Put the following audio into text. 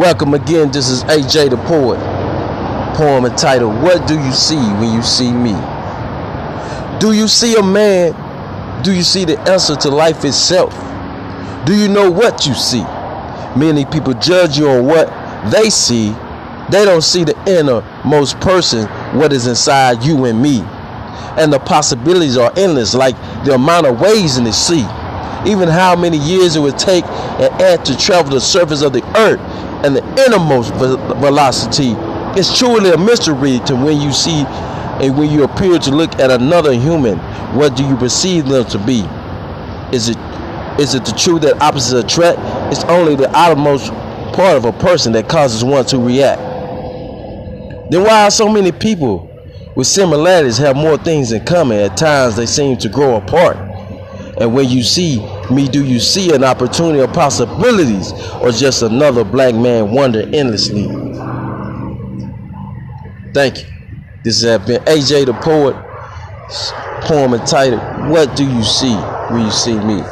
Welcome again. This is AJ the Poet. Poem entitled, What Do You See When You See Me? Do you see a man? Do you see the answer to life itself? Do you know what you see? Many people judge you on what they see. They don't see the innermost person, what is inside you and me. And the possibilities are endless, like the amount of ways in the sea. Even how many years it would take an ant to travel the surface of the earth and the innermost velocity. It's truly a mystery to when you see and when you appear to look at another human, what do you perceive them to be? Is it is it the truth that opposites attract? It's only the outermost part of a person that causes one to react. Then why are so many people with similarities have more things in common? At times they seem to grow apart. And when you see me, do you see an opportunity or possibilities, or just another black man wonder endlessly? Thank you. This has been AJ the Poet, poem entitled, What Do You See When You See Me?